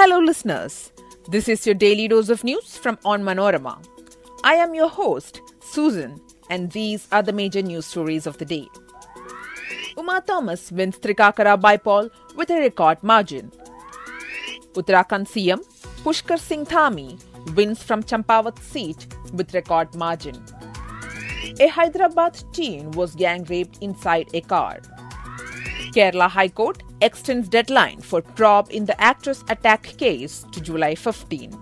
Hello, listeners. This is your daily dose of news from Onmanorama. I am your host, Susan, and these are the major news stories of the day. Uma Thomas wins Thrikkakara bypoll with a record margin. Uttarakhand CM Pushkar Singh Dhami wins from Champawat seat with record margin. A Hyderabad teen was gang raped inside a car. Kerala High Court extends deadline for probe in the actress attack case to July 15.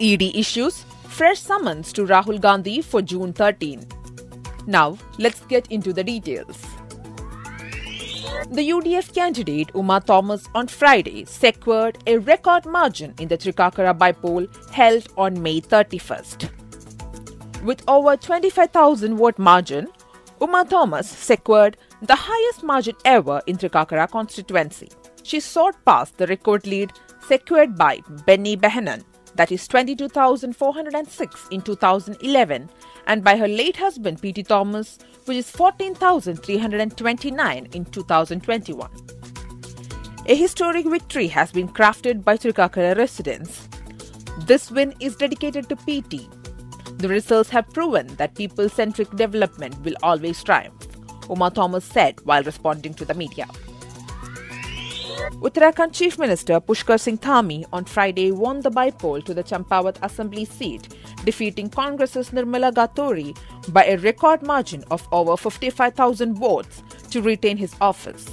ED issues fresh summons to Rahul Gandhi for June 13. Now, let's get into the details. The UDF candidate Uma Thomas on Friday secured a record margin in the Thrikkakara bypoll held on May 31st. With over 25,000 vote margin, Uma Thomas secured the highest margin ever in Thrikkakara constituency. She soared past the record lead secured by Benny Behanan, that is 22,406 in 2011, and by her late husband P.T. Thomas, which is 14,329 in 2021. A historic victory has been crafted by Thrikkakara residents. This win is dedicated to PT. The results have proven that people centric development will always triumph. Uma Thomas said while responding to the media. Uttarakhand Chief Minister Pushkar Singh Dhami on Friday won the bypoll to the Champawat Assembly seat, defeating Congress's Nirmala Gahtori by a record margin of over 55,000 votes to retain his office.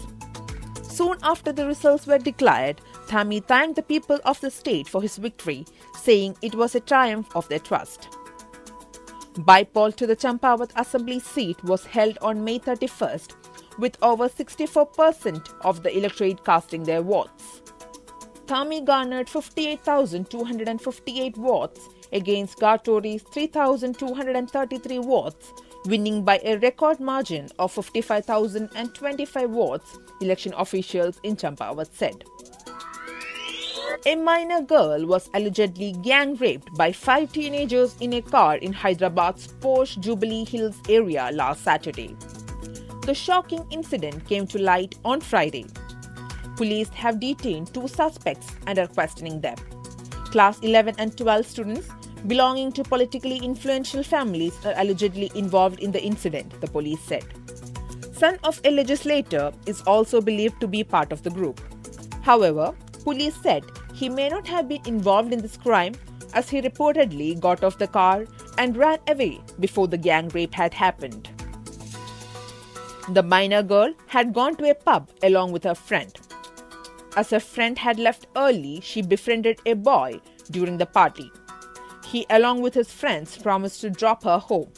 Soon after the results were declared, Dhami thanked the people of the state for his victory, saying it was a triumph of their trust. Bypoll to the Champawat Assembly seat was held on May 31st, with over 64% of the electorate casting their votes. Dhami garnered 58,258 votes against Gahtori's 3,233 votes, winning by a record margin of 55,025 votes, election officials in Champawat said. A minor girl was allegedly gang raped by five teenagers in a car in Hyderabad's Porsche Jubilee Hills area last Saturday. The shocking incident came to light on Friday. Police have detained two suspects and are questioning them. Class 11 and 12 students belonging to politically influential families are allegedly involved in the incident, the police said. Son of a legislator is also believed to be part of the group. However, police said he may not have been involved in this crime as he reportedly got off the car and ran away before the gang rape had happened. The minor girl had gone to a pub along with her friend. As her friend had left early, she befriended a boy during the party. He, along with his friends, promised to drop her home.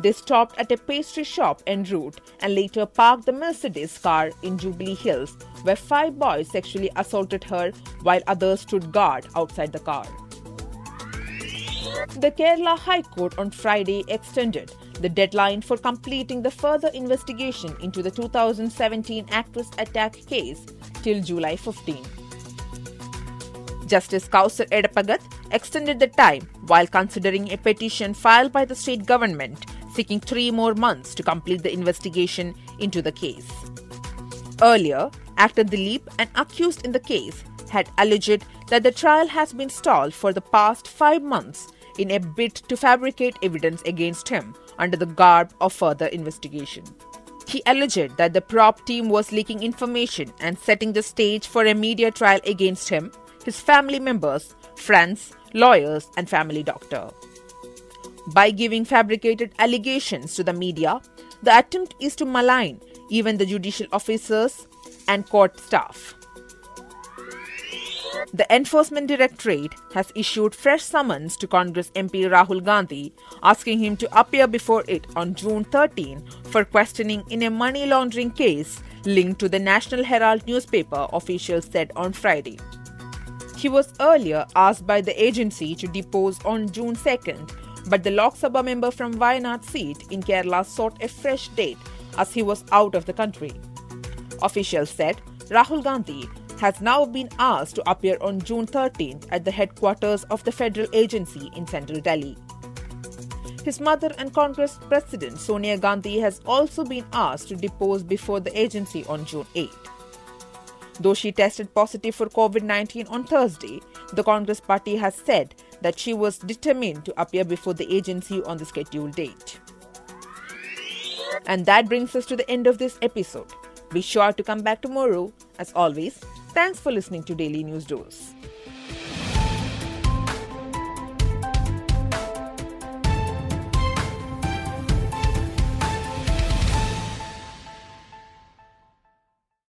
They stopped at a pastry shop en route and later parked the Mercedes car in Jubilee Hills, where five boys sexually assaulted her while others stood guard outside the car. The Kerala High Court on Friday extended the deadline for completing the further investigation into the 2017 actress attack case till July 15. Justice Kausar Edappagath extended the time while considering a petition filed by the state government seeking three more months to complete the investigation into the case. Earlier, actor Dileep, an accused in the case, had alleged that the trial has been stalled for the past five months in a bid to fabricate evidence against him under the garb of further investigation. He alleged that the prop team was leaking information and setting the stage for a media trial against him, his family members, friends, lawyers, and family doctor. By giving fabricated allegations to the media, the attempt is to malign even the judicial officers and court staff. The Enforcement Directorate has issued fresh summons to Congress MP Rahul Gandhi, asking him to appear before it on June 13 for questioning in a money laundering case linked to the National Herald newspaper, officials said on Friday. He was earlier asked by the agency to depose on June 2nd, but the Lok Sabha member from Wayanad seat in Kerala sought a fresh date as he was out of the country. Officials said Rahul Gandhi has now been asked to appear on June 13th at the headquarters of the federal agency in central Delhi. His mother and Congress President Sonia Gandhi has also been asked to depose before the agency on June 8. Though she tested positive for COVID 19 on Thursday, the Congress party has said that she was determined to appear before the agency on the scheduled date. And that brings us to the end of this episode. Be sure to come back tomorrow. As always, thanks for listening to Daily News Dose.